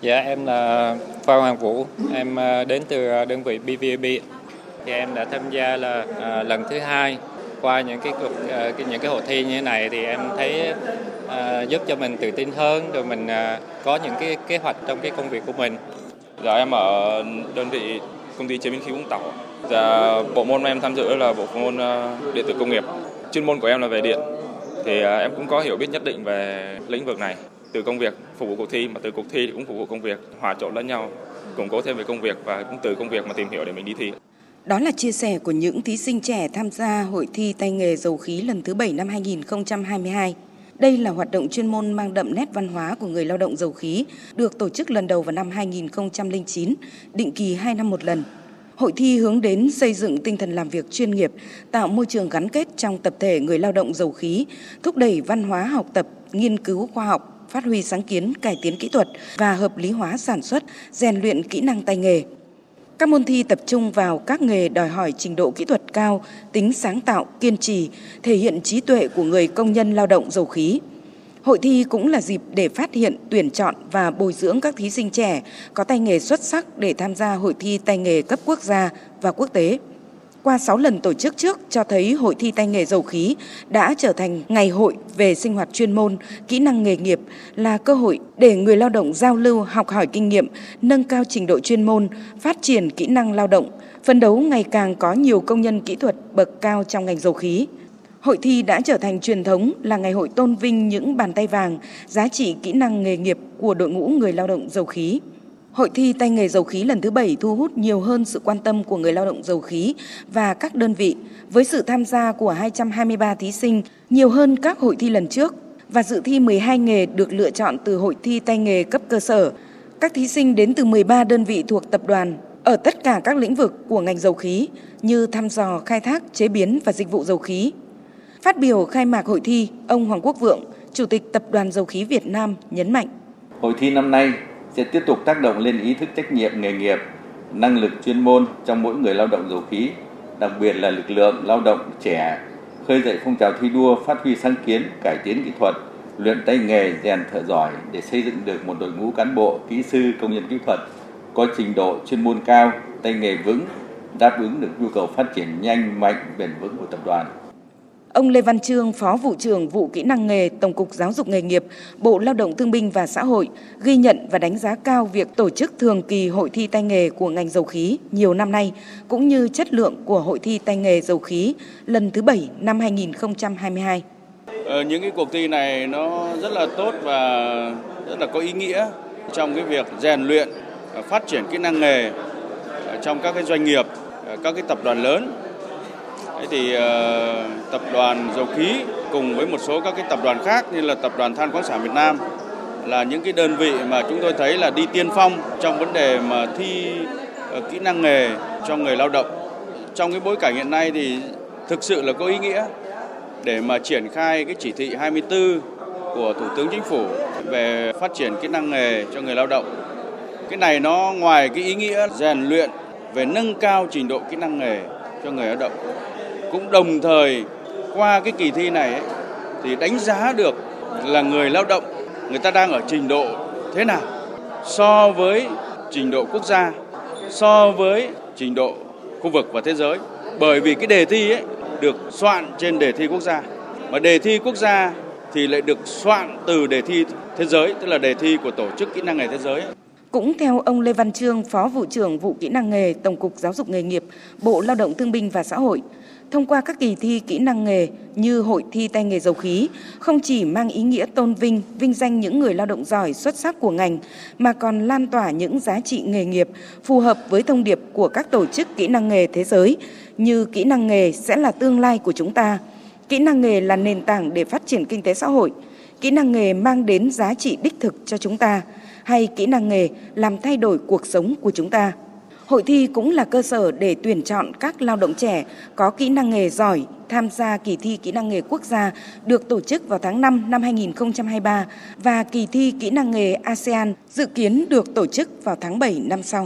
Dạ em là Phan Hoàng Vũ, em à, đến từ à, đơn vị BVB. Thì em đã tham gia là à, lần thứ hai qua những cái cuộc à, những cái hội thi như thế này thì em thấy à, giúp cho mình tự tin hơn rồi mình à, có những cái kế hoạch trong cái công việc của mình. Dạ em ở đơn vị công ty chế biến khí Vũng Tàu. Dạ bộ môn mà em tham dự là bộ môn à, điện tử công nghiệp. Chuyên môn của em là về điện. Thì à, em cũng có hiểu biết nhất định về lĩnh vực này từ công việc phục vụ cuộc thi mà từ cuộc thi thì cũng phục vụ công việc hòa trộn lẫn nhau củng cố thêm về công việc và cũng từ công việc mà tìm hiểu để mình đi thi. Đó là chia sẻ của những thí sinh trẻ tham gia hội thi tay nghề dầu khí lần thứ 7 năm 2022. Đây là hoạt động chuyên môn mang đậm nét văn hóa của người lao động dầu khí, được tổ chức lần đầu vào năm 2009, định kỳ 2 năm một lần. Hội thi hướng đến xây dựng tinh thần làm việc chuyên nghiệp, tạo môi trường gắn kết trong tập thể người lao động dầu khí, thúc đẩy văn hóa học tập, nghiên cứu khoa học, phát huy sáng kiến, cải tiến kỹ thuật và hợp lý hóa sản xuất, rèn luyện kỹ năng tay nghề. Các môn thi tập trung vào các nghề đòi hỏi trình độ kỹ thuật cao, tính sáng tạo, kiên trì, thể hiện trí tuệ của người công nhân lao động dầu khí. Hội thi cũng là dịp để phát hiện, tuyển chọn và bồi dưỡng các thí sinh trẻ có tay nghề xuất sắc để tham gia hội thi tay nghề cấp quốc gia và quốc tế. Qua 6 lần tổ chức trước cho thấy hội thi tay nghề dầu khí đã trở thành ngày hội về sinh hoạt chuyên môn, kỹ năng nghề nghiệp là cơ hội để người lao động giao lưu, học hỏi kinh nghiệm, nâng cao trình độ chuyên môn, phát triển kỹ năng lao động, phấn đấu ngày càng có nhiều công nhân kỹ thuật bậc cao trong ngành dầu khí. Hội thi đã trở thành truyền thống là ngày hội tôn vinh những bàn tay vàng, giá trị kỹ năng nghề nghiệp của đội ngũ người lao động dầu khí. Hội thi tay nghề dầu khí lần thứ 7 thu hút nhiều hơn sự quan tâm của người lao động dầu khí và các đơn vị với sự tham gia của 223 thí sinh, nhiều hơn các hội thi lần trước và dự thi 12 nghề được lựa chọn từ hội thi tay nghề cấp cơ sở. Các thí sinh đến từ 13 đơn vị thuộc tập đoàn ở tất cả các lĩnh vực của ngành dầu khí như thăm dò, khai thác, chế biến và dịch vụ dầu khí. Phát biểu khai mạc hội thi, ông Hoàng Quốc Vượng, Chủ tịch Tập đoàn Dầu khí Việt Nam nhấn mạnh. Hội thi năm nay sẽ tiếp tục tác động lên ý thức trách nhiệm nghề nghiệp, năng lực chuyên môn trong mỗi người lao động dầu khí, đặc biệt là lực lượng lao động trẻ, khơi dậy phong trào thi đua phát huy sáng kiến, cải tiến kỹ thuật, luyện tay nghề, rèn thợ giỏi để xây dựng được một đội ngũ cán bộ, kỹ sư, công nhân kỹ thuật có trình độ chuyên môn cao, tay nghề vững, đáp ứng được nhu cầu phát triển nhanh, mạnh, bền vững của tập đoàn. Ông Lê Văn Trương, Phó vụ trưởng vụ kỹ năng nghề Tổng cục Giáo dục nghề nghiệp, Bộ Lao động Thương binh và Xã hội ghi nhận và đánh giá cao việc tổ chức thường kỳ hội thi tay nghề của ngành dầu khí nhiều năm nay cũng như chất lượng của hội thi tay nghề dầu khí lần thứ 7 năm 2022. Ờ, những cái cuộc thi này nó rất là tốt và rất là có ý nghĩa trong cái việc rèn luyện phát triển kỹ năng nghề ờ, trong các cái doanh nghiệp, ờ, các cái tập đoàn lớn Thế thì uh, tập đoàn dầu khí cùng với một số các cái tập đoàn khác như là tập đoàn than khoáng sản Việt Nam là những cái đơn vị mà chúng tôi thấy là đi tiên phong trong vấn đề mà thi uh, kỹ năng nghề cho người lao động. Trong cái bối cảnh hiện nay thì thực sự là có ý nghĩa để mà triển khai cái chỉ thị 24 của Thủ tướng Chính phủ về phát triển kỹ năng nghề cho người lao động. Cái này nó ngoài cái ý nghĩa rèn luyện về nâng cao trình độ kỹ năng nghề cho người lao động. Cũng đồng thời qua cái kỳ thi này ấy, thì đánh giá được là người lao động người ta đang ở trình độ thế nào so với trình độ quốc gia so với trình độ khu vực và thế giới. Bởi vì cái đề thi ấy được soạn trên đề thi quốc gia. Mà đề thi quốc gia thì lại được soạn từ đề thi thế giới tức là đề thi của tổ chức kỹ năng nghề thế giới cũng theo ông Lê Văn Trương, Phó vụ trưởng vụ kỹ năng nghề, Tổng cục Giáo dục nghề nghiệp, Bộ Lao động Thương binh và Xã hội, thông qua các kỳ thi kỹ năng nghề như hội thi tay nghề dầu khí không chỉ mang ý nghĩa tôn vinh, vinh danh những người lao động giỏi xuất sắc của ngành mà còn lan tỏa những giá trị nghề nghiệp phù hợp với thông điệp của các tổ chức kỹ năng nghề thế giới như kỹ năng nghề sẽ là tương lai của chúng ta. Kỹ năng nghề là nền tảng để phát triển kinh tế xã hội. Kỹ năng nghề mang đến giá trị đích thực cho chúng ta, hay kỹ năng nghề làm thay đổi cuộc sống của chúng ta. Hội thi cũng là cơ sở để tuyển chọn các lao động trẻ có kỹ năng nghề giỏi, tham gia kỳ thi kỹ năng nghề quốc gia được tổ chức vào tháng 5 năm 2023 và kỳ thi kỹ năng nghề ASEAN dự kiến được tổ chức vào tháng 7 năm sau.